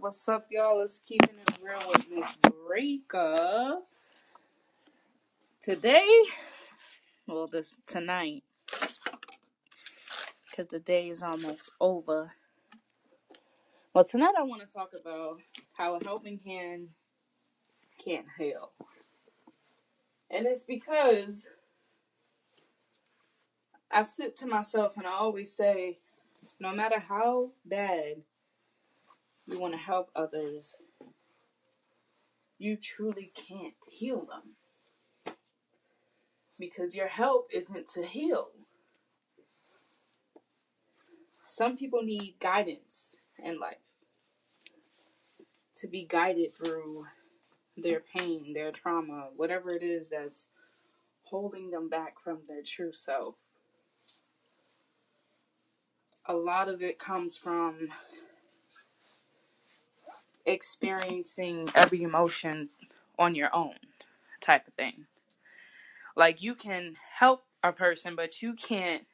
What's up, y'all? It's keeping it real with Miss Breaker. Today, well, this tonight, because the day is almost over. Well, tonight I want to talk about how a helping hand can't heal, and it's because I sit to myself and I always say, no matter how bad you want to help others, you truly can't heal them. Because your help isn't to heal. Some people need guidance in life to be guided through their pain, their trauma, whatever it is that's holding them back from their true self. A lot of it comes from experiencing every emotion on your own type of thing. Like you can help a person, but you can't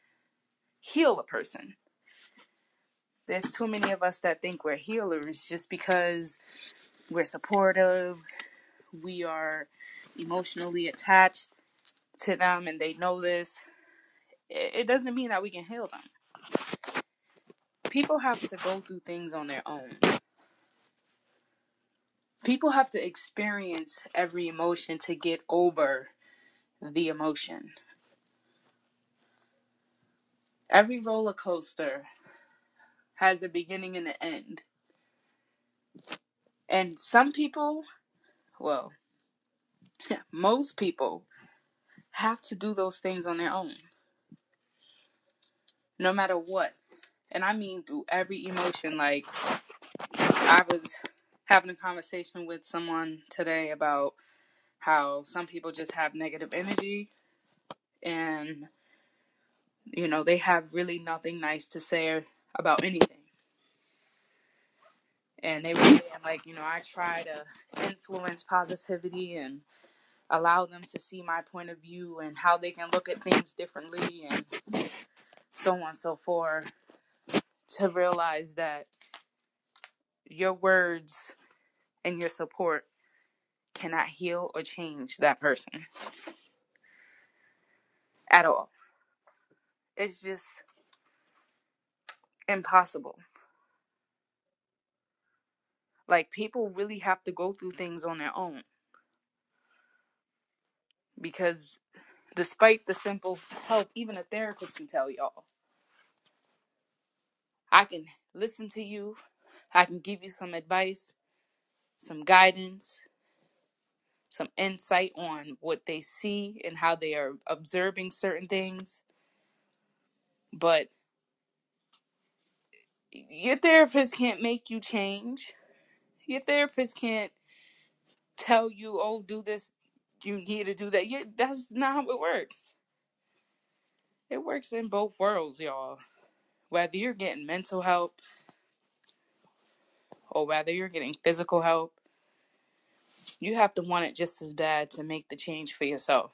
heal a person. There's too many of us that think we're healers just because we're supportive, we are emotionally attached to them, and they know this. It doesn't mean that we can heal them. People have to go through things on their own people have to experience every emotion to get over the emotion. Every roller coaster has a beginning and an end. And some people, well, most people have to do those things on their own. No matter what. And I mean through every emotion. Like, I was having a conversation with someone today about how some people just have negative energy and you know they have really nothing nice to say about anything. And they were saying like you know i try to influence positivity and allow them to see my point of view and how they can look at things differently and so on and so forth to realize that your words and your support cannot heal or change that person at all. It's just impossible. Like, people really have to go through things on their own. Because despite the simple help, even a therapist can tell y'all. I can listen to you, I can give you some advice, some guidance, some insight on what they see and how they are observing certain things. But your therapist can't make you change. Your therapist can't tell you, oh, do this, you need to do that. Yeah, that's not how it works. It works in both worlds, y'all. Whether you're getting mental help or whether you're getting physical help, you have to want it just as bad to make the change for yourself.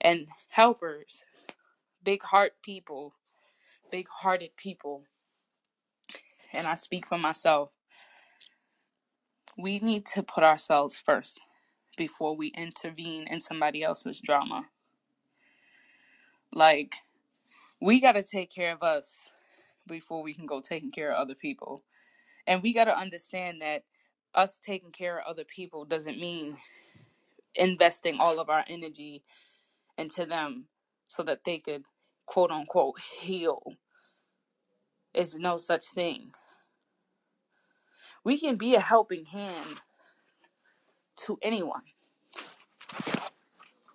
And helpers, big heart people, big hearted people, and I speak for myself, we need to put ourselves first before we intervene in somebody else's drama. Like, we got to take care of us before we can go taking care of other people. And we got to understand that us taking care of other people doesn't mean investing all of our energy into them so that they could quote unquote heal. Is no such thing. We can be a helping hand to anyone,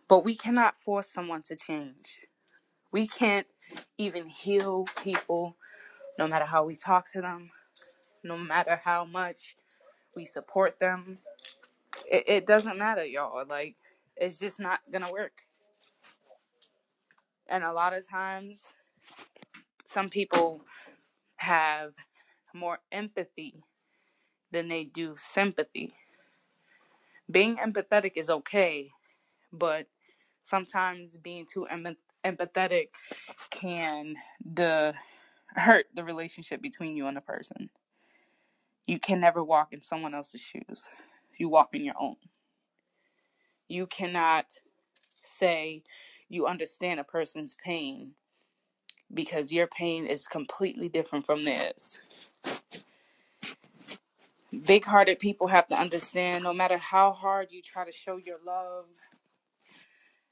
but we cannot force someone to change. We can't even heal people no matter how we talk to them, no matter how much we support them. It, it doesn't matter, y'all. Like, it's just not gonna work. And a lot of times, some people have more empathy than they do sympathy. Being empathetic is okay, but sometimes being too empathetic can the hurt the relationship between you and the person. You can never walk in someone else's shoes. You walk in your own. You cannot say you understand a person's pain because your pain is completely different from theirs. Big hearted people have to understand no matter how hard you try to show your love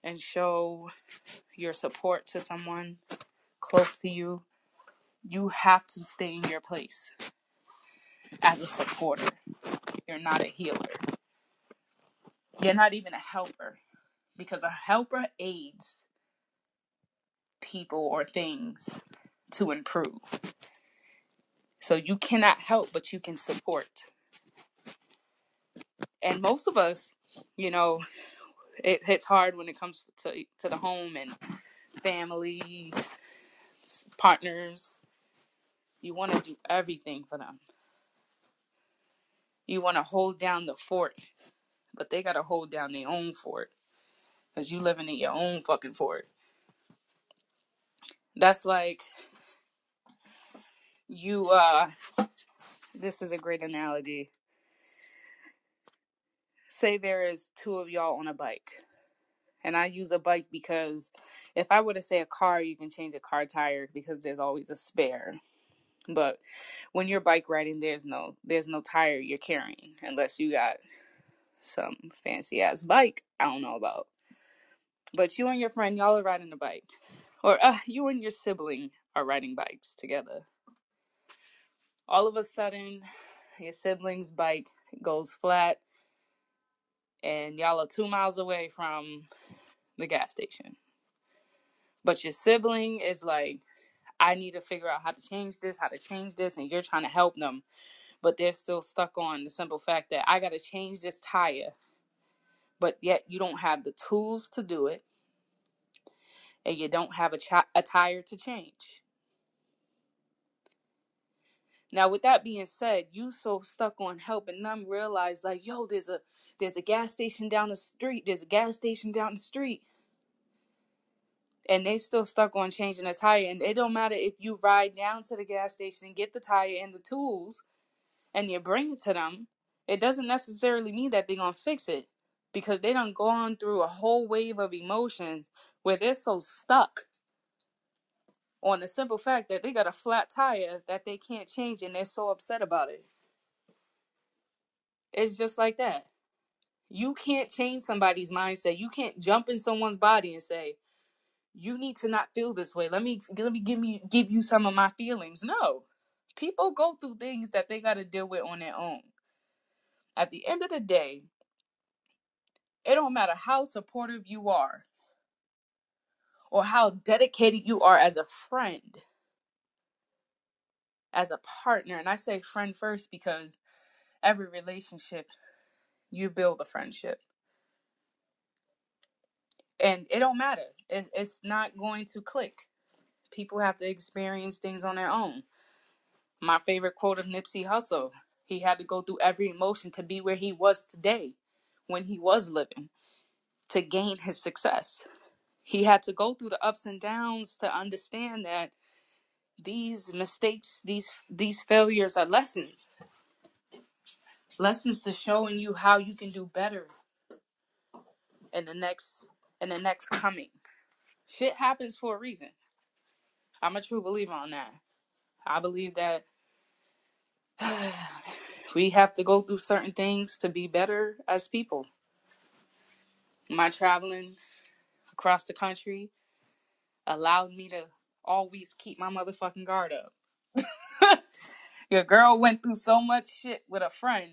and show your support to someone close to you, you have to stay in your place as a supporter. You're not a healer. You're not even a helper because a helper aids people or things to improve. So you cannot help, but you can support. And most of us, you know, it hits hard when it comes to to the home and family, partners. You want to do everything for them. You want to hold down the fort, but they got to hold down their own fort because you living in your own fucking fort. That's like you uh this is a great analogy. Say there is two of y'all on a bike. And I use a bike because if I were to say a car, you can change a car tire because there's always a spare. But when you're bike riding, there's no there's no tire you're carrying unless you got some fancy ass bike I don't know about. But you and your friend, y'all are riding a bike, or uh, you and your sibling are riding bikes together. All of a sudden, your sibling's bike goes flat, and y'all are two miles away from the gas station. But your sibling is like, I need to figure out how to change this, how to change this, and you're trying to help them, but they're still stuck on the simple fact that I got to change this tire, but yet you don't have the tools to do it, and you don't have a, a tire to change. Now, with that being said, you so stuck on helping them realize, like, yo, there's a there's a gas station down the street. There's a gas station down the street, and they still stuck on changing a tire. And it don't matter if you ride down to the gas station, and get the tire and the tools, and you bring it to them. It doesn't necessarily mean that they're gonna fix it because they done gone through a whole wave of emotions where they're so stuck on the simple fact that they got a flat tire that they can't change and they're so upset about it. It's just like that. You can't change somebody's mindset. You can't jump in someone's body and say, "You need to not feel this way. Let me let me give me give you some of my feelings." No. People go through things that they got to deal with on their own. At the end of the day, it don't matter how supportive you are or how dedicated you are as a friend, as a partner. And I say friend first because every relationship you build a friendship. And it don't matter. It's, it's not going to click. People have to experience things on their own. My favorite quote of Nipsey Hussle he had to go through every emotion to be where he was today when he was living to gain his success. He had to go through the ups and downs to understand that these mistakes, these these failures are lessons. Lessons to showing you how you can do better in the next in the next coming. Shit happens for a reason. I'm a true believer on that. I believe that we have to go through certain things to be better as people. My traveling across the country allowed me to always keep my motherfucking guard up. Your girl went through so much shit with a friend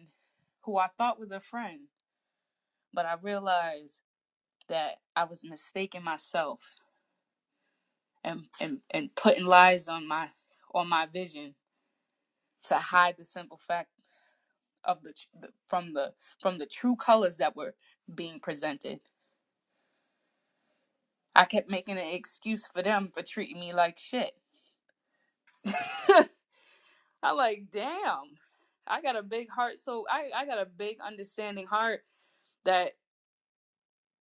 who I thought was a friend, but I realized that I was mistaking myself and, and, and putting lies on my on my vision to hide the simple fact of the from the from the true colors that were being presented. I kept making an excuse for them for treating me like shit. I'm like, damn, I got a big heart, so I, I got a big understanding heart that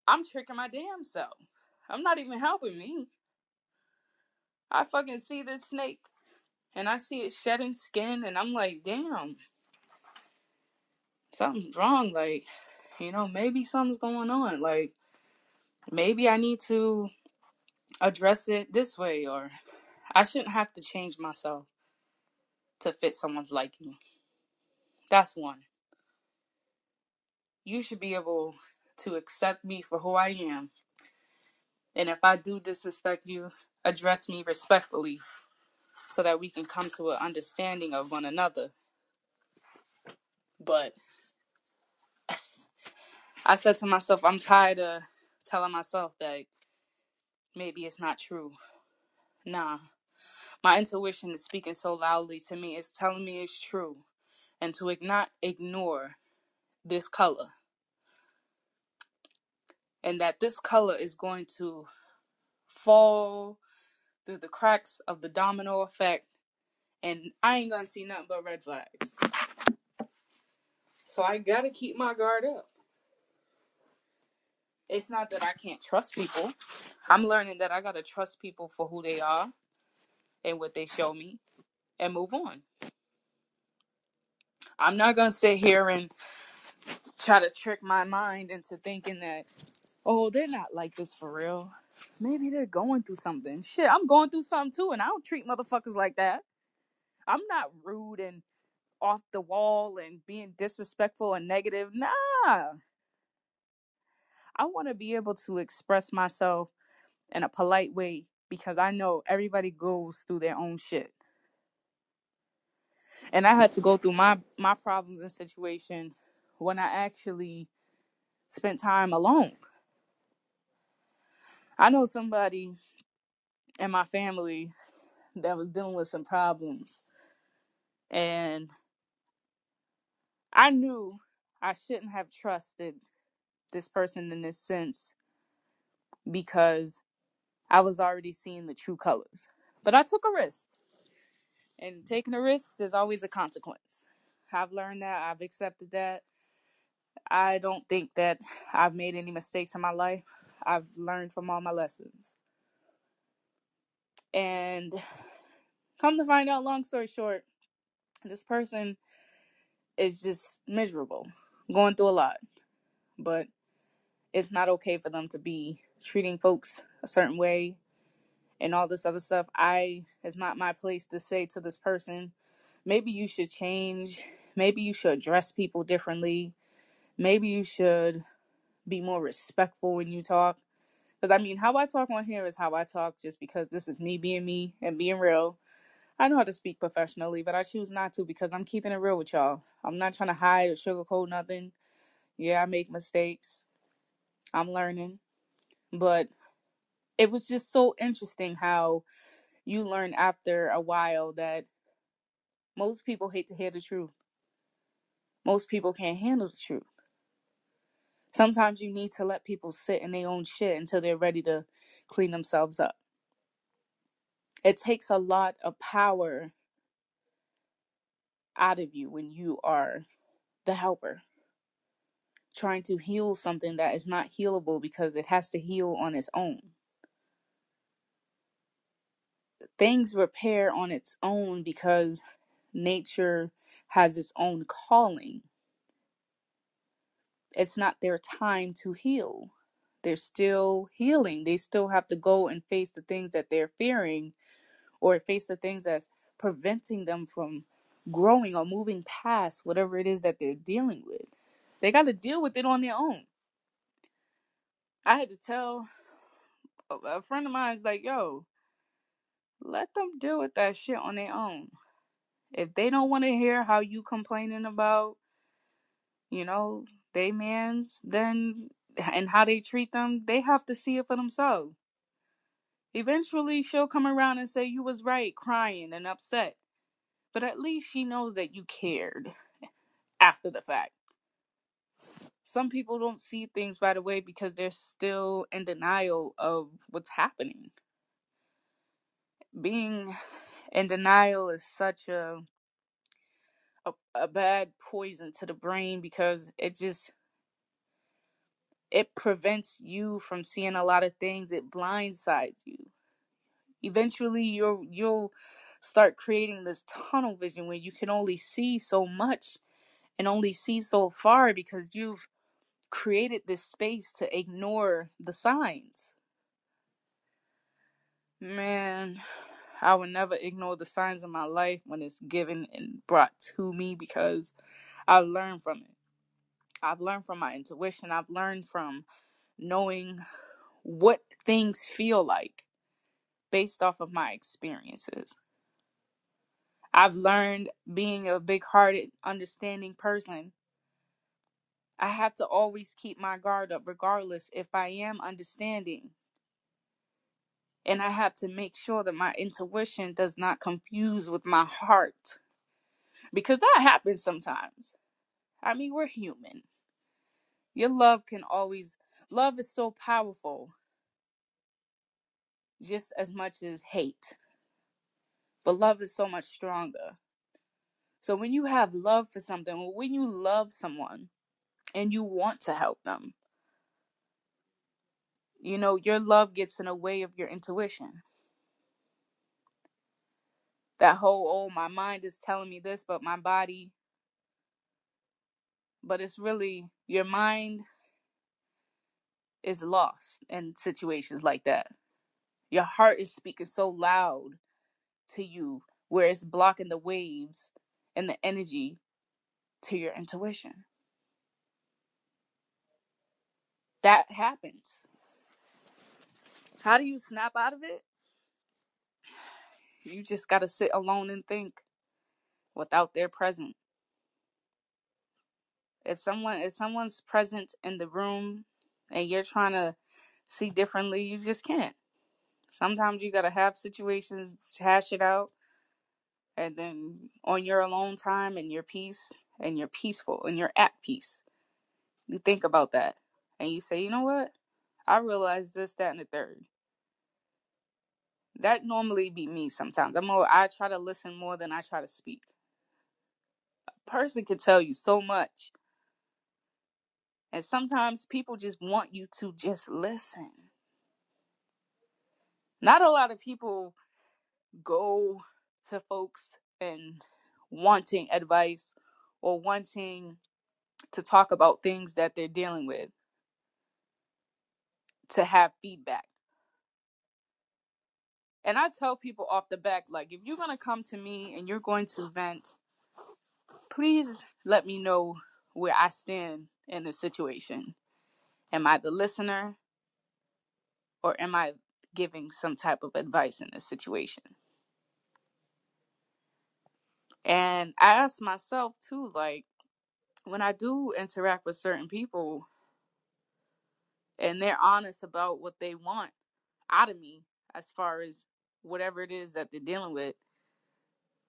I'm tricking my damn self. I'm not even helping me. I fucking see this snake and I see it shedding skin and I'm like, damn. something's wrong. Like, you know, maybe something's going on. Like, maybe I need to address it this way, or I shouldn't have to change myself to fit someone's liking. That's one. You should be able to accept me for who I am. And if I do disrespect you, address me respectfully so that we can come to an understanding of one another. But I said to myself, I'm tired of telling myself that maybe it's not true. Nah. My intuition is speaking so loudly to me, it's telling me it's true. And to not ignore this color. And that this color is going to fall through the cracks of the domino effect. And I ain't gonna see nothing but red flags. So I gotta keep my guard up. It's not that I can't trust people. I'm learning that I gotta trust people for who they are and what they show me and move on. I'm not gonna sit here and try to trick my mind into thinking that, oh, they're not like this for real. Maybe they're going through something. Shit, I'm going through something too, and I don't treat motherfuckers like that. I'm not rude and off the wall and being disrespectful and negative. Nah. I want to be able to express myself in a polite way because I know everybody goes through their own shit. And I had to go through my my problems and situation when I actually spent time alone. I know somebody in my family that was dealing with some problems and I knew I shouldn't have trusted this person in this sense because I was already seeing the true colors. But I took a risk. And taking a risk, there's always a consequence. I've learned that. I've accepted that. I don't think that I've made any mistakes in my life. I've learned from all my lessons. And come to find out, long story short, this person is just miserable, going through a lot. But it's not okay for them to be treating folks a certain way and all this other stuff. I it's not my place to say to this person, maybe you should change, maybe you should address people differently, maybe you should be more respectful when you talk. Because I mean, how I talk on here is how I talk, just because this is me being me and being real. I know how to speak professionally, but I choose not to because I'm keeping it real with y'all. I'm not trying to hide or sugarcoat nothing. Yeah, I make mistakes. I'm learning. But it was just so interesting how you learn after a while that most people hate to hear the truth. Most people can't handle the truth. Sometimes you need to let people sit in their own shit until they're ready to clean themselves up. It takes a lot of power out of you when you are the helper, trying to heal something that is not healable because it has to heal on its own. Things repair on its own because nature has its own calling. It's not their time to heal. They're still healing. They still have to go and face the things that they're fearing or face the things that's preventing them from growing or moving past whatever it is that they're dealing with. They got to deal with it on their own. I had to tell a friend of mine like, yo, let them deal with that shit on their own. If they don't want to hear how you complaining about, you know, they mans, then and how they treat them, they have to see it for themselves. Eventually, she'll come around and say you was right, crying and upset. But at least she knows that you cared after the fact. Some people don't see things right away because they're still in denial of what's happening. Being in denial is such a a, a bad poison to the brain because it just it prevents you from seeing a lot of things. It blindsides you. Eventually, you'll you'll start creating this tunnel vision where you can only see so much, and only see so far because you've created this space to ignore the signs. Man, I would never ignore the signs of my life when it's given and brought to me because I've learned from it. I've learned from my intuition. I've learned from knowing what things feel like based off of my experiences. I've learned being a big hearted, understanding person. I have to always keep my guard up, regardless if I am understanding. And I have to make sure that my intuition does not confuse with my heart. Because that happens sometimes. I mean, we're human. Your love can always, love is so powerful, just as much as hate. But love is so much stronger. So when you have love for something, or when you love someone and you want to help them, you know, your love gets in the way of your intuition. That whole, oh, my mind is telling me this, but my body, but it's really your mind is lost in situations like that. Your heart is speaking so loud to you where it's blocking the waves and the energy to your intuition. That happens. How do you snap out of it? You just got to sit alone and think without their presence. If someone if someone's present in the room and you're trying to see differently, you just can't. Sometimes you got to have situations, hash it out, and then on your alone time and your peace and you're peaceful and you're at peace. You think about that and you say, you know what? I realize this, that, and the third. That normally be me sometimes. I'm more I try to listen more than I try to speak. A person can tell you so much. And sometimes people just want you to just listen. Not a lot of people go to folks and wanting advice or wanting to talk about things that they're dealing with to have feedback. And I tell people off the back, like, if you're to come to me and you're going to vent, please let me know where I stand in the situation. Am I the listener or am I giving some type of advice in this situation? And I ask myself too, like, when I do interact with certain people and they're honest about what they want out of me as far as whatever it is that they're dealing with,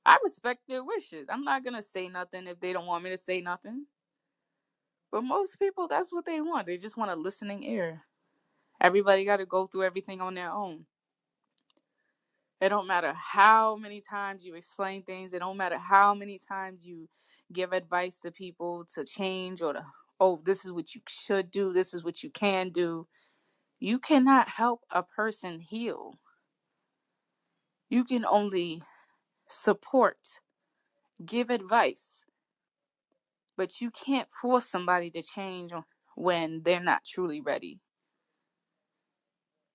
I respect their wishes. I'm not going to say nothing if they don't want me to say nothing. But most people, that's what they want. They just want a listening ear. Everybody got to go through everything on their own. It don't matter how many times you explain things. It don't matter how many times you give advice to people to change or to, oh, this is what you should do. This is what you can do. You cannot help a person heal. You can only support, give advice, but you can't force somebody to change when they're not truly ready.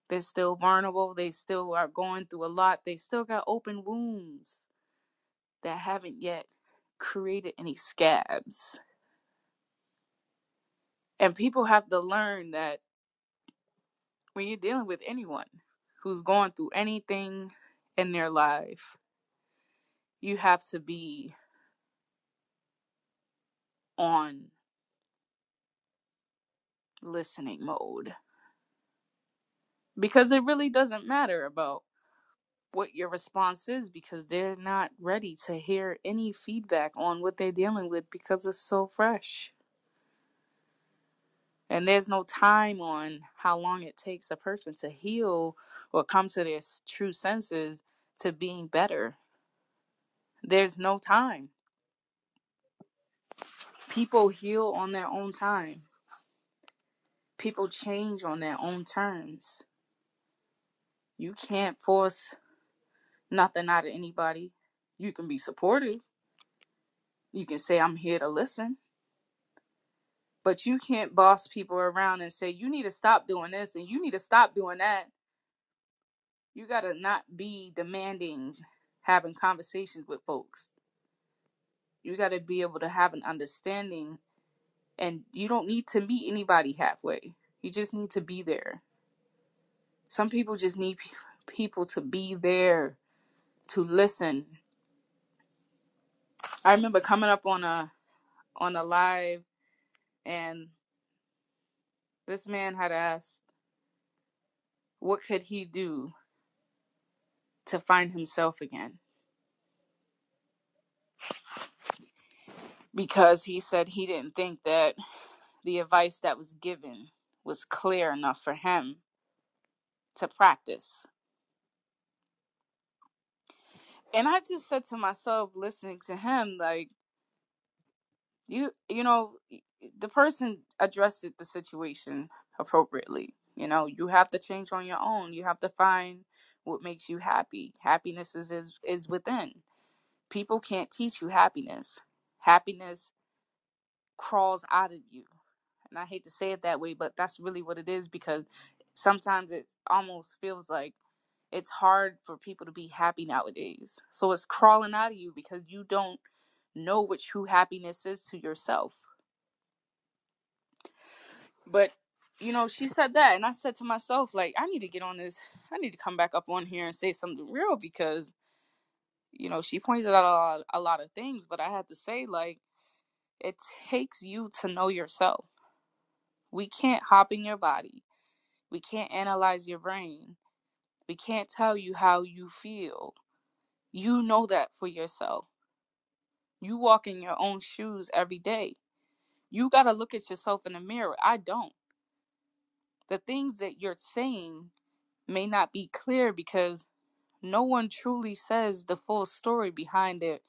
They're still vulnerable. They still are going through a lot. They still got open wounds that haven't yet created any scabs. And people have to learn that when you're dealing with anyone who's going through anything in their life, you have to be on listening mode. Because it really doesn't matter about what your response is because they're not ready to hear any feedback on what they're dealing with because it's so fresh. And there's no time on how long it takes a person to heal or come to their true senses to being better. There's no time. People heal on their own time, people change on their own terms. You can't force nothing out of anybody. You can be supportive, You can say, I'm here to listen, but you can't boss people around and say, you need to stop doing this and you need to stop doing that. You got to not be demanding having conversations with folks. You got to be able to have an understanding, and you don't need to meet anybody halfway. You just need to be there. Some people just need pe- people to be there to listen. I remember coming up on a on a live and this man had asked what could he do to find himself again because he said he didn't think that the advice that was given was clear enough for him to practice. And I just said to myself listening to him like you you know the person addressed the situation appropriately. You know, you have to change on your own. You have to find what makes you happy. Happiness is is, is within. People can't teach you happiness. Happiness crawls out of you. And I hate to say it that way, but that's really what it is because sometimes it almost feels like it's hard for people to be happy nowadays. So it's crawling out of you because you don't know what true happiness is to yourself. But you know, she said that, and I said to myself, like, I need to get on this. I need to come back up on here and say something real because, you know, she pointed out a lot, a lot of things, but I had to say, like, it takes you to know yourself. We can't hop in your body. We can't analyze your brain. We can't tell you how you feel. You know that for yourself. You walk in your own shoes every day. You got to look at yourself in the mirror. I don't. The things that you're saying may not be clear because no one truly says the full story behind their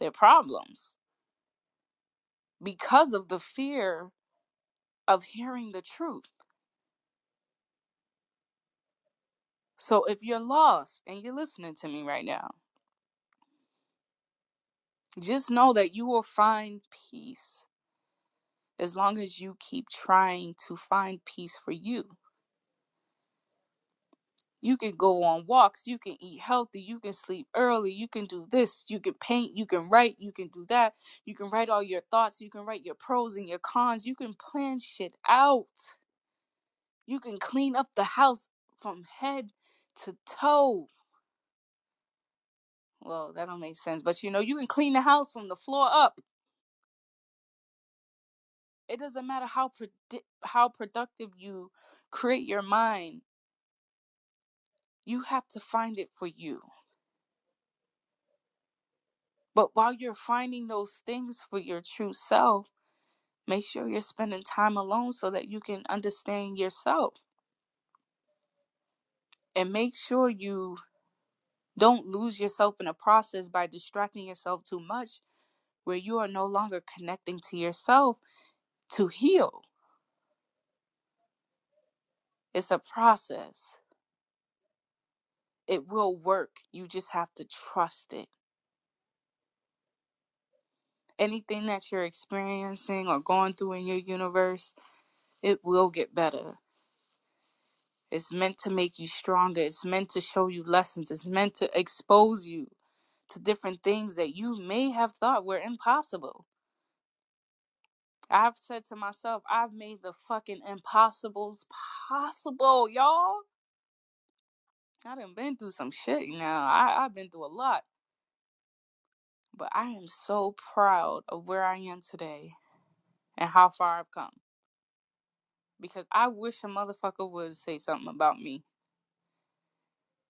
their problems because of the fear of hearing the truth. So if you're lost and you're listening to me right now, just know that you will find peace as long as you keep trying to find peace for you. You can go on walks, you can eat healthy, you can sleep early, you can do this, you can paint, you can write, you can do that, you can write all your thoughts, you can write your pros and your cons, you can plan shit out. You can clean up the house from head to toe. Well, that don't make sense, but you know, you can clean the house from the floor up. It doesn't matter how predi- how productive you create your mind. You have to find it for you. But while you're finding those things for your true self, make sure you're spending time alone so that you can understand yourself. And make sure you don't lose yourself in the process by distracting yourself too much, where you are no longer connecting to yourself to heal. It's a process. It will work. You just have to trust it. Anything that you're experiencing or going through in your universe, it will get better. It's meant to make you stronger. It's meant to show you lessons. It's meant to expose you to different things that you may have thought were impossible. I've said to myself, I've made the fucking impossibles possible, y'all. I done been through some shit now. I, I've been through a lot. But I am so proud of where I am today and how far I've come. Because I wish a motherfucker would say something about me.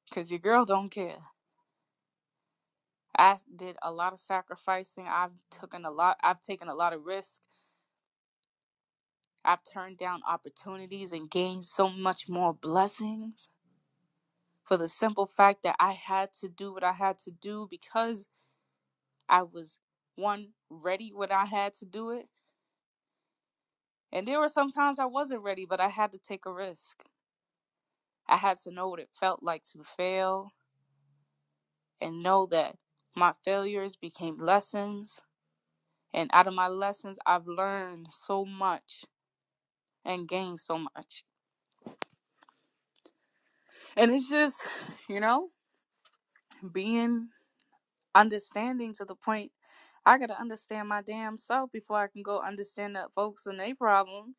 Because your girl don't care. I did a lot of sacrificing. I've taken a lot I've taken a lot of risks. I've turned down opportunities and gained so much more blessings for the simple fact that I had to do what I had to do because I was one ready when I had to do it. And there were some times I wasn't ready, but I had to take a risk. I had to know what it felt like to fail and know that my failures became lessons And out of my lessons, I've learned so much and gain so much. And it's just, you know, being understanding to the point I gotta understand my damn self before I can go understand that folks and their problems.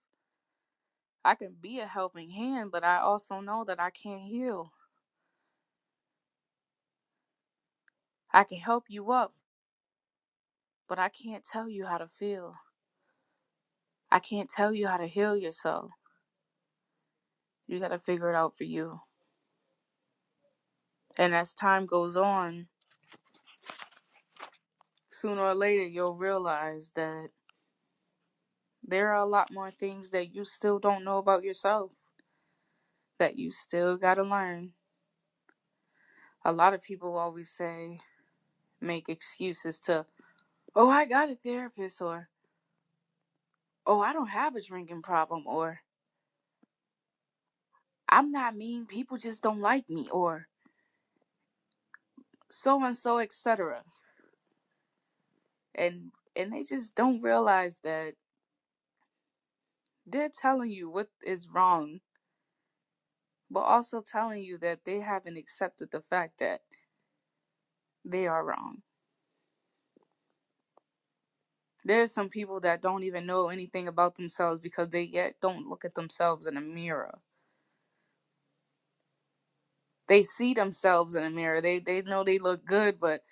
I can be a helping hand, but I also know that I can't heal. I can help you up, but I can't tell you how to feel. I can't tell you how to heal yourself. You gotta figure it out for you. And as time goes on, sooner or later you'll realize that there are a lot more things that you still don't know about yourself that you still gotta learn. A lot of people always say, make excuses to, oh, I got a therapist, or oh, I don't have a drinking problem, or I'm not mean, people just don't like me, or so and so, etc. And and they just don't realize that they're telling you what is wrong, but also telling you that they haven't accepted the fact that they are wrong. There's some people that don't even know anything about themselves because they yet don't look at themselves in a mirror. They see themselves in a mirror. They they know they look good, but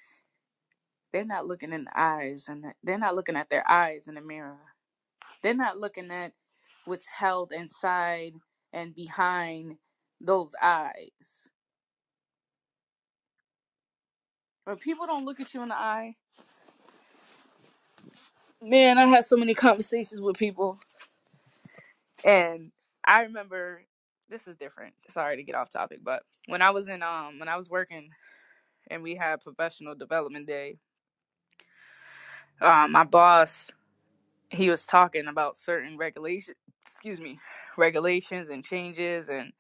they're not looking in the eyes and they're not looking at their eyes in the mirror. They're not looking at what's held inside and behind those eyes. When people don't look at you in the eye, man, I had so many conversations with people. And I remember this is different. Sorry to get off topic, but when I was in um when I was working and we had professional development day, um my boss he was talking about certain regulations excuse me regulations and changes and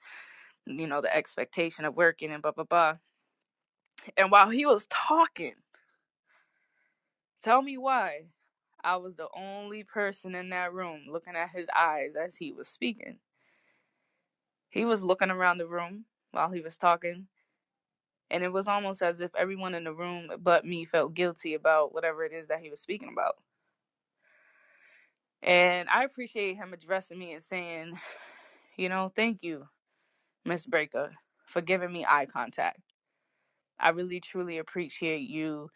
you know the expectation of working and blah blah blah. And while he was talking tell me why i was the only person in that room looking at his eyes as he was speaking. He was looking around the room while he was talking and it was almost as if everyone in the room but me felt guilty about whatever it is that he was speaking about. And i appreciate him addressing me and saying you know thank you Miss Breaker, for giving me eye contact. I really truly appreciate you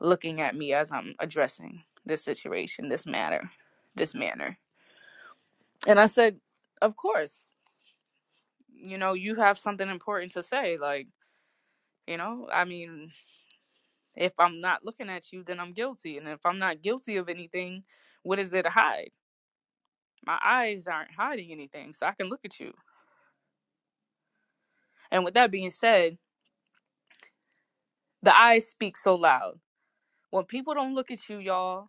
looking at me as I'm addressing this situation, this matter, this manner. And I said, Of course. You know, you have something important to say. Like, you know, I mean, if I'm not looking at you, then I'm guilty. And if I'm not guilty of anything, what is there to hide? My eyes aren't hiding anything, so I can look at you. And with that being said, the eyes speak so loud. When people don't look at you, y'all,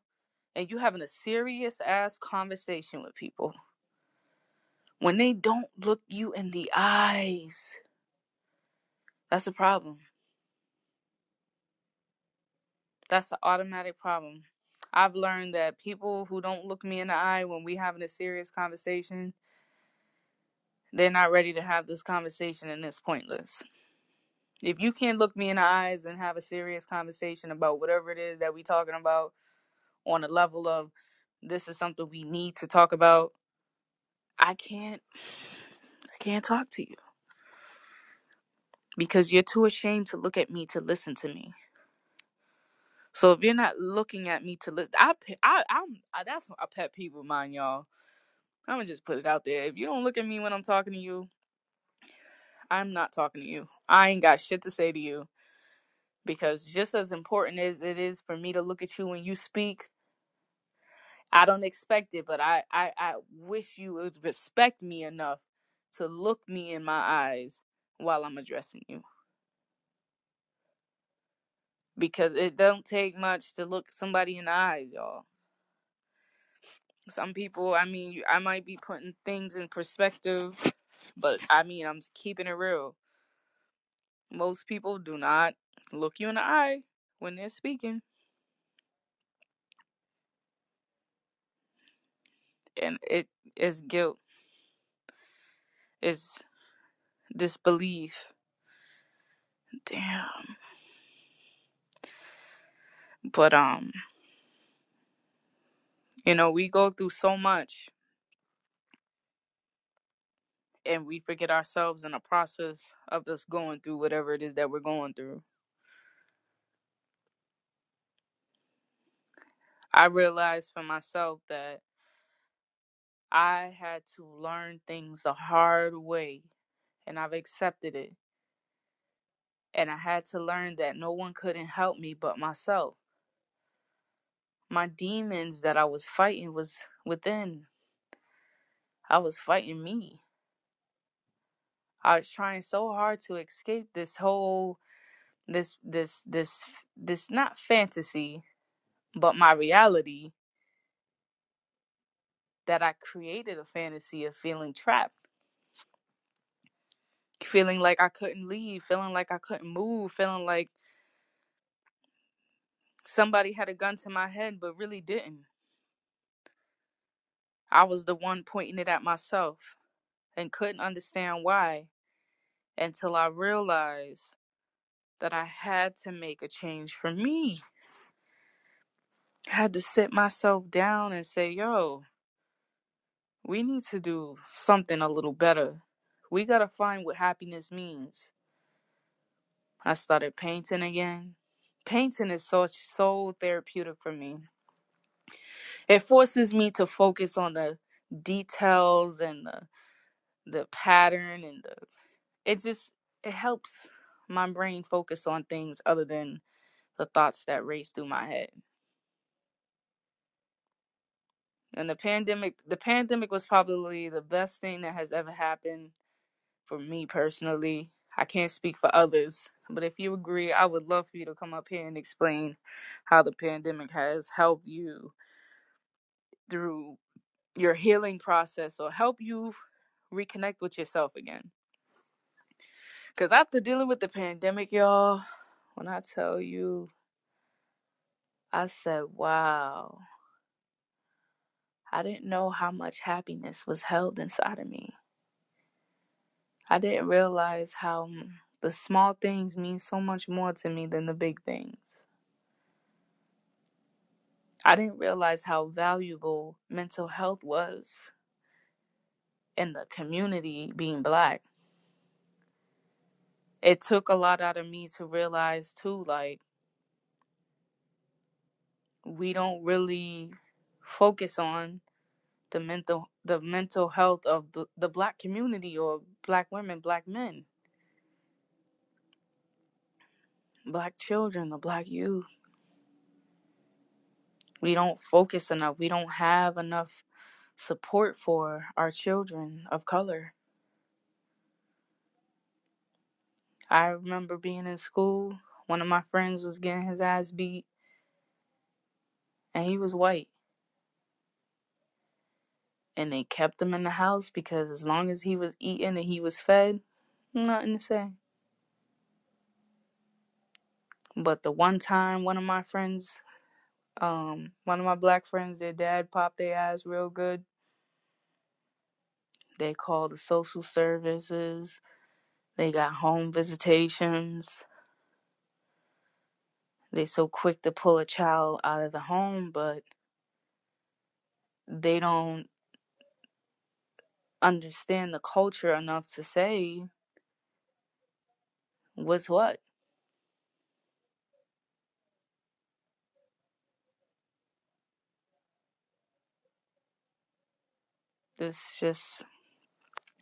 and you having a serious ass conversation with people, when they don't look you in the eyes, that's a problem. That's an automatic problem. I've learned that people who don't look me in the eye when we having a serious conversation, they're not ready to have this conversation and it's pointless. If you can't look me in the eyes and have a serious conversation about whatever it is that we talking about on a level of this is something we need to talk about, I can't I can't talk to you because you're too ashamed to look at me to listen to me. So if you're not looking at me to listen, I, I, I'm I, that's a pet peeve of mine, y'all. I'm gonna just put it out there. If you don't look at me when I'm talking to you, I'm not talking to you. I ain't got shit to say to you because just as important as it is for me to look at you when you speak, I don't expect it, but I, I, I wish you would respect me enough to look me in my eyes while I'm addressing you. Because it don't take much to look somebody in the eyes, y'all. Some people, I mean, I might be putting things in perspective, but I mean, I'm keeping it real. Most people do not look you in the eye when they're speaking. And it is guilt, is disbelief. Damn. But um, you know, we go through so much and we forget ourselves in the process of us going through whatever it is that we're going through. I realized for myself that I had to learn things the hard way and I've accepted it. And I had to learn that no one couldn't help me but myself. My demons that I was fighting was within. I was fighting me. I was trying so hard to escape this whole this this this this not fantasy, but my reality that I created a fantasy of feeling trapped, feeling like I couldn't leave, feeling like I couldn't move, feeling like somebody had a gun to my head but really didn't. I was the one pointing it at myself and couldn't understand why until I realized that I had to make a change for me. I had to sit myself down and say, yo, we need to do something a little better. We got to find what happiness means. I started painting again. Painting is so so therapeutic for me. It forces me to focus on the details and the the pattern and the it just it helps my brain focus on things other than the thoughts that race through my head. And the pandemic the pandemic was probably the best thing that has ever happened for me personally. I can't speak for others, but if you agree, I would love for you to come up here and explain how the pandemic has helped you through your healing process or help you reconnect with yourself again. Because after dealing with the pandemic, y'all, when I tell you, I said, wow, I didn't know how much happiness was held inside of me. I didn't realize how mm, the small things mean so much more to me than the big things. I didn't realize how valuable mental health was in the community being black. It took a lot out of me to realize too, like, we don't really focus on the mental the mental health of the, the black community or black women, black men, black children, the black youth. We don't focus enough. We don't have enough support for our children of color. I remember being in school, one of my friends was getting his ass beat, and he was white. And they kept him in the house because as long as he was eating and he was fed, nothing to say. But the one time one of my friends, um, one of my black friends, their dad popped their ass real good. They called the social services. They got home visitations. They so quick to pull a child out of the home, but they don't understand the culture enough to say what's what. This just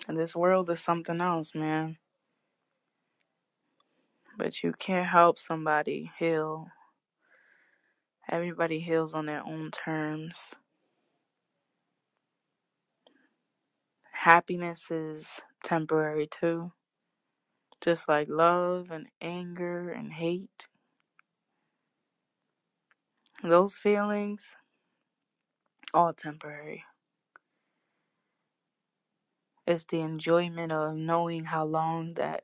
this world is something else, man. But you can't help somebody heal. Everybody heals on their own terms. Happiness is temporary too. Just like love and anger and hate. Those feelings, all temporary. It's the enjoyment of knowing how long that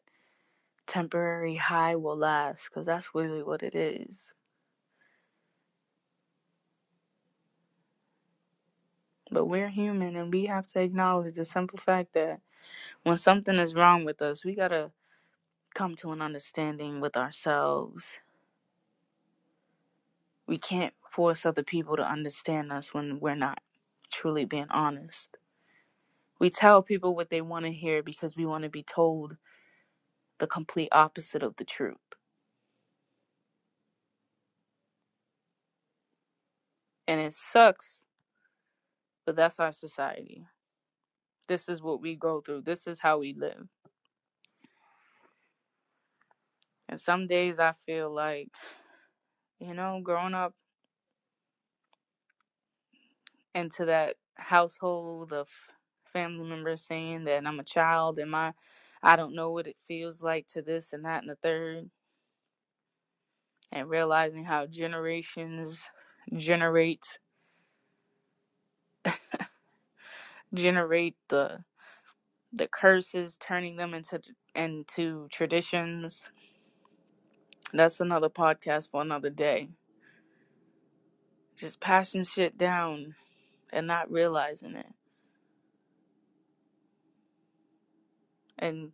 temporary high will last, because that's really what it is. But we're human and we have to acknowledge the simple fact that when something is wrong with us, we gotta come to an understanding with ourselves. We can't force other people to understand us when we're not truly being honest. We tell people what they want to hear because we want to be told the complete opposite of the truth. And it sucks, but that's our society. This is what we go through. This is how we live. And some days I feel like, you know, growing up into that household of family members saying that I'm a child and my I don't know what it feels like to this and that and the third and realizing how generations generate generate the the curses turning them into into traditions. That's another podcast for another day. Just passing shit down and not realizing it. And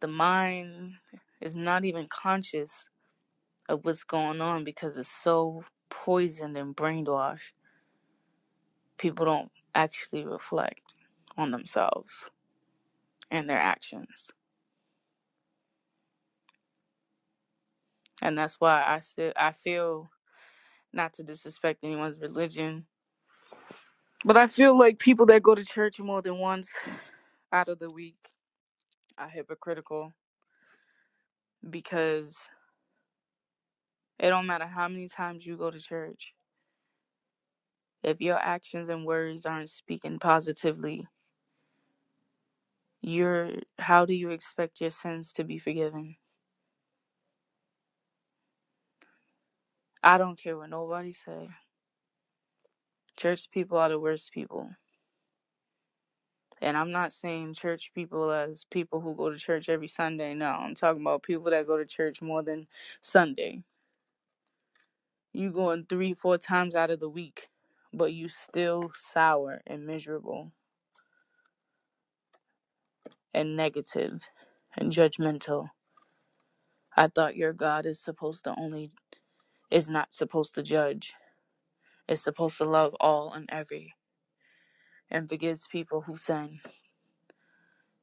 the mind is not even conscious of what's going on because it's so poisoned and brainwashed. People don't actually reflect on themselves and their actions. And that's why i still i feel not to disrespect anyone's religion but i feel like people that go to church more than once out of the week are hypocritical because it don't matter how many times you go to church if your actions and words aren't speaking positively you're how do you expect your sins to be forgiven? I don't care what nobody say. Church people are the worst people. And i'm not saying church people as people who go to church every sunday. No i'm talking about people that go to church more than sunday. You going three four times out of the week but you still sour and miserable and negative and judgmental. I thought your god is supposed to only is not supposed to judge. Is supposed to love all and every and forgives people who sin.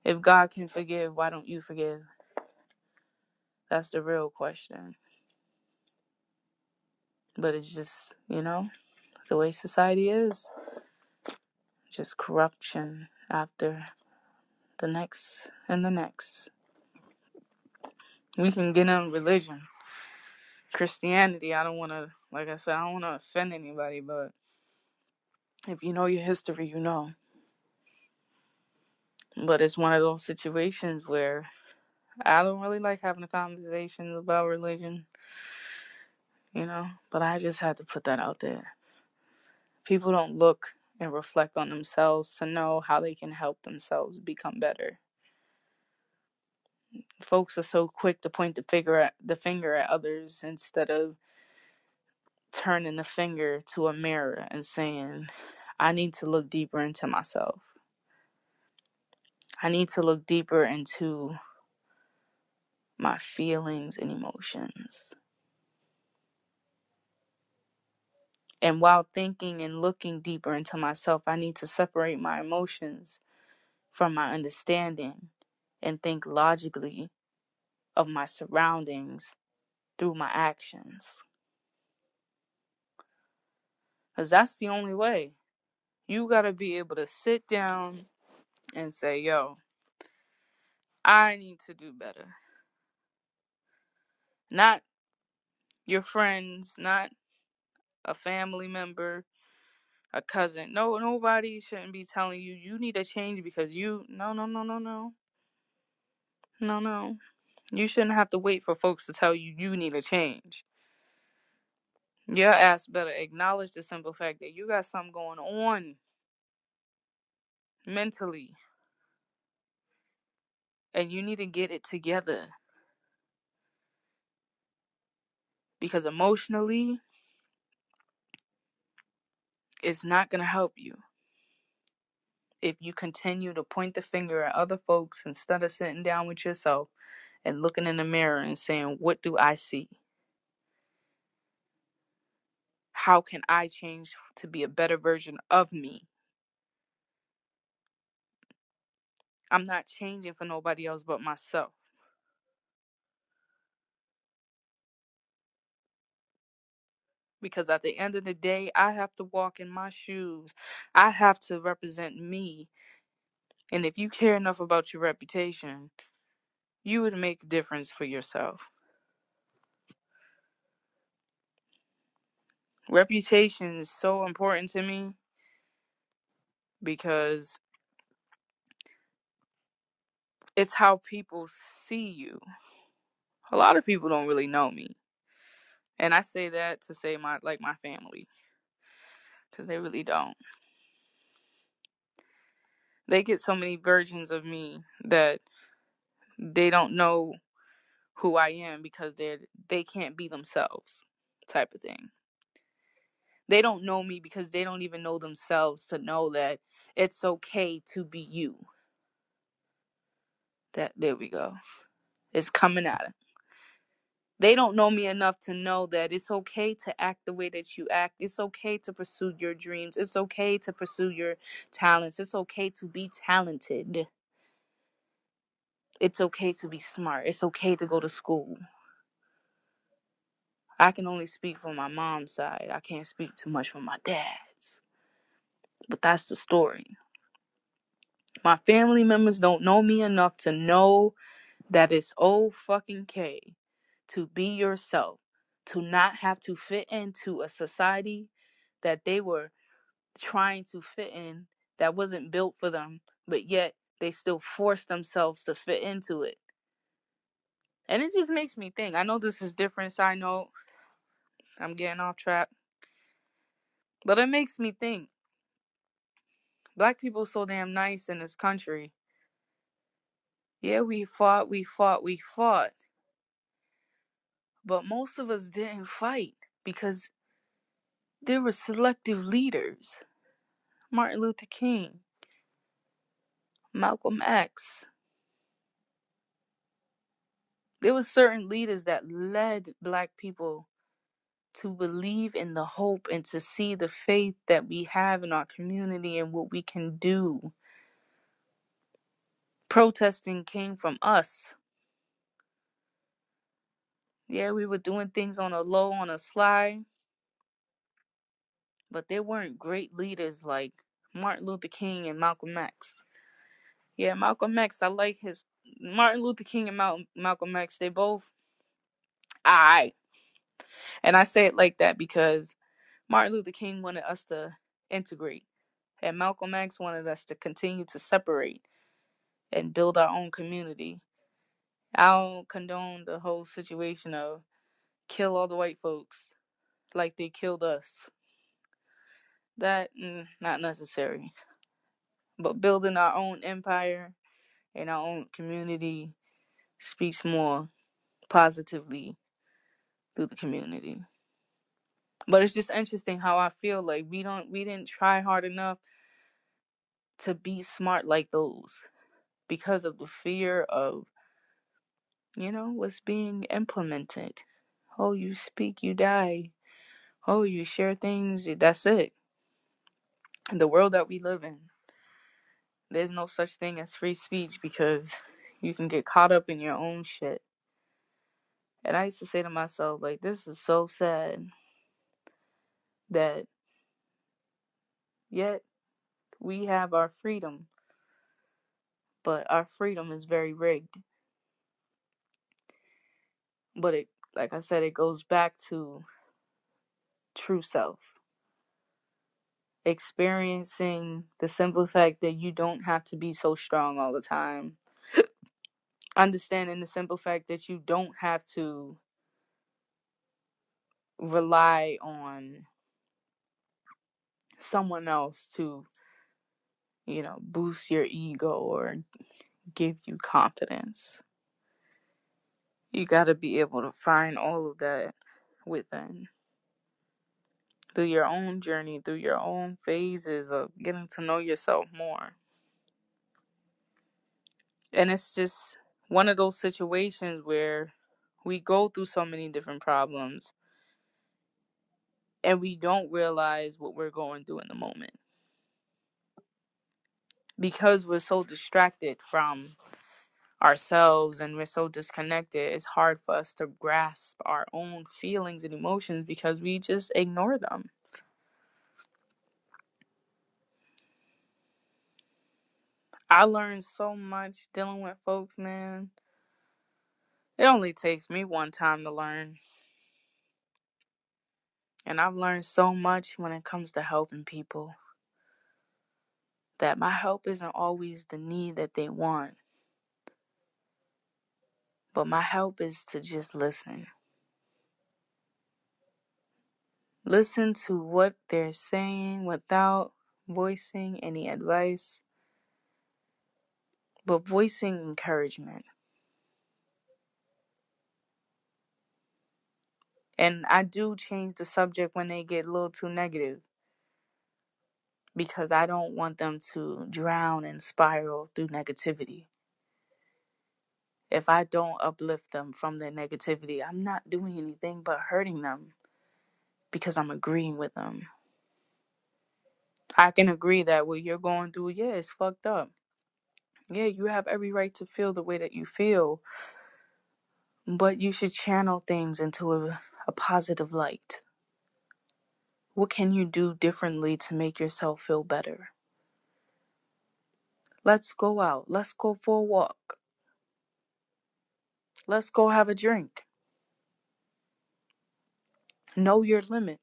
If god can forgive why don't you forgive? That's the real question. But it's just you know the way society is. Just corruption after the next and the next. We can get on religion. Christianity i don't want to like i said i don't want to offend anybody but if you know your history you know. But it's one of those situations where i don't really like having a conversation about religion you know but i just had to put that out there people don't look and reflect on themselves to know how they can help themselves become better folks are so quick to point the finger at the finger at others instead of turning the finger to a mirror and saying, I need to look deeper into myself. I need to look deeper into my feelings and emotions. And while thinking and looking deeper into myself, I need to separate my emotions from my understanding and think logically of my surroundings through my actions. Because that's the only way. You got to be able to sit down and say, yo, I need to do better. Not your friends, not a family member, a cousin. No, nobody shouldn't be telling you you need to change because you. No, no, no, no, no. No, no. You shouldn't have to wait for folks to tell you you need to change. Your ass better acknowledge the simple fact that you got something going on mentally and you need to get it together because emotionally it's not going to help you if you continue to point the finger at other folks instead of sitting down with yourself and looking in the mirror and saying, What do I see? How can I change to be a better version of me? I'm not changing for nobody else but myself. Because at the end of the day, I have to walk in my shoes. I have to represent me. And if you care enough about your reputation, you would make a difference for yourself. Reputation is so important to me because it's how people see you. A lot of people don't really know me. And I say that to say my like my family cuz they really don't. They get so many versions of me that they don't know who I am because they they can't be themselves type of thing. They don't know me because they don't even know themselves to know that it's okay to be you. That there we go. It's coming them. They don't know me enough to know that it's okay to act the way that you act. It's okay to pursue your dreams. It's okay to pursue your talents. It's okay to be talented. It's okay to be smart. It's okay to go to school. I can only speak from my mom's side. I can't speak too much from my dad's. But that's the story. My family members don't know me enough to know that it's oh fucking K to be yourself, to not have to fit into a society that they were trying to fit in that wasn't built for them, but yet they still force themselves to fit into it. And it just makes me think. I know this is different, side note. I'm getting off track. But it makes me think. Black people so damn nice in this country. Yeah, we fought, we fought, we fought. But most of us didn't fight because there were selective leaders. Martin Luther King, Malcolm X. There were certain leaders that led black people to believe in the hope and to see the faith that we have in our community and what we can do. Protesting came from us. Yeah, we were doing things on a low, on a sly, but there weren't great leaders like Martin Luther King and Malcolm X. Yeah, Malcolm X, I like his Martin Luther King and Mal- Malcolm X. They both, I, and I say it like that because Martin Luther King wanted us to integrate, and Malcolm X wanted us to continue to separate and build our own community. I don't condone the whole situation of kill all the white folks like they killed us. That mm, not necessary. But building our own empire and our own community speaks more positively through the community. But it's just interesting how I feel like we don't we didn't try hard enough to be smart like those because of the fear of you know what's being implemented. Oh, you speak, you die. Oh, you share things, that's it. The world that we live in, there's no such thing as free speech because you can get caught up in your own shit. And I used to say to myself, like, this is so sad that yet we have our freedom, but our freedom is very rigged. But it, like I said, it goes back to true self. Experiencing the simple fact that you don't have to be so strong all the time. Understanding the simple fact that you don't have to rely on someone else to, you know, boost your ego or give you confidence. You got to be able to find all of that within. Through your own journey, through your own phases of getting to know yourself more. And it's just one of those situations where we go through so many different problems and we don't realize what we're going through in the moment because we're so distracted from ourselves and we're so disconnected it's hard for us to grasp our own feelings and emotions because we just ignore them. I learned so much dealing with folks man. It only takes me one time to learn. And i've learned so much when it comes to helping people that my help isn't always the need that they want but my help is to just listen Listen to what they're saying without voicing any advice, but voicing encouragement. And I do change the subject when they get a little too negative because I don't want them to drown and spiral through negativity. If I don't uplift them from their negativity, I'm not doing anything but hurting them because I'm agreeing with them. I can agree that what you're going through, yeah, it's fucked up. Yeah, you have every right to feel the way that you feel, but you should channel things into a, a positive light. What can you do differently to make yourself feel better? Let's go out. Let's go for a walk. Let's go have a drink. Know your limit.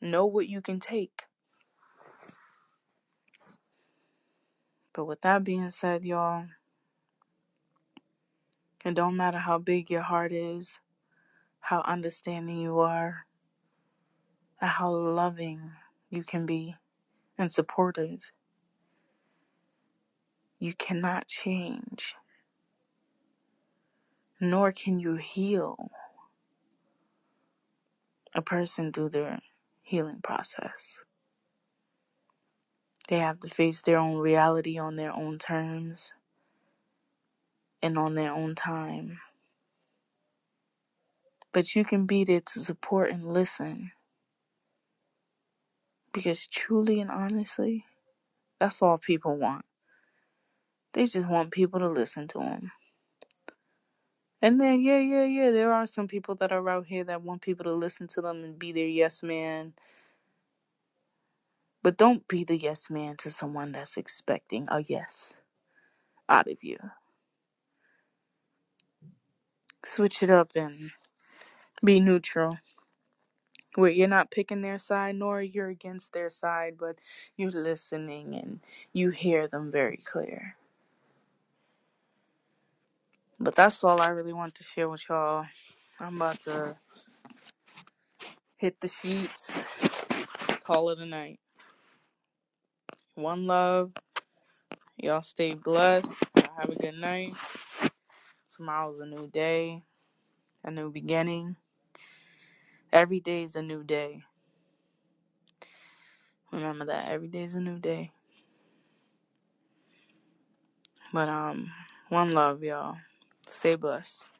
Know what you can take. But with that being said, y'all, it don't matter how big your heart is, how understanding you are, how loving you can be and supportive. You cannot change, nor can you heal a person through their healing process. They have to face their own reality on their own terms and on their own time. But you can be there to support and listen. Because truly and honestly, that's all people want. They just want people to listen to them. And then, yeah, yeah, yeah, there are some people that are out here that want people to listen to them and be their yes man. But don't be the yes man to someone that's expecting a yes out of you. Switch it up and be neutral. Where you're not picking their side nor you're against their side, but you're listening and you hear them very clear. But that's all I really want to share with y'all. I'm about to hit the sheets, call it a night. One love. Y'all stay blessed. Y'all have a good night. Tomorrow's a new day, a new beginning. Every day is a new day. Remember that every day is a new day. But um, one love, y'all. Stay blessed.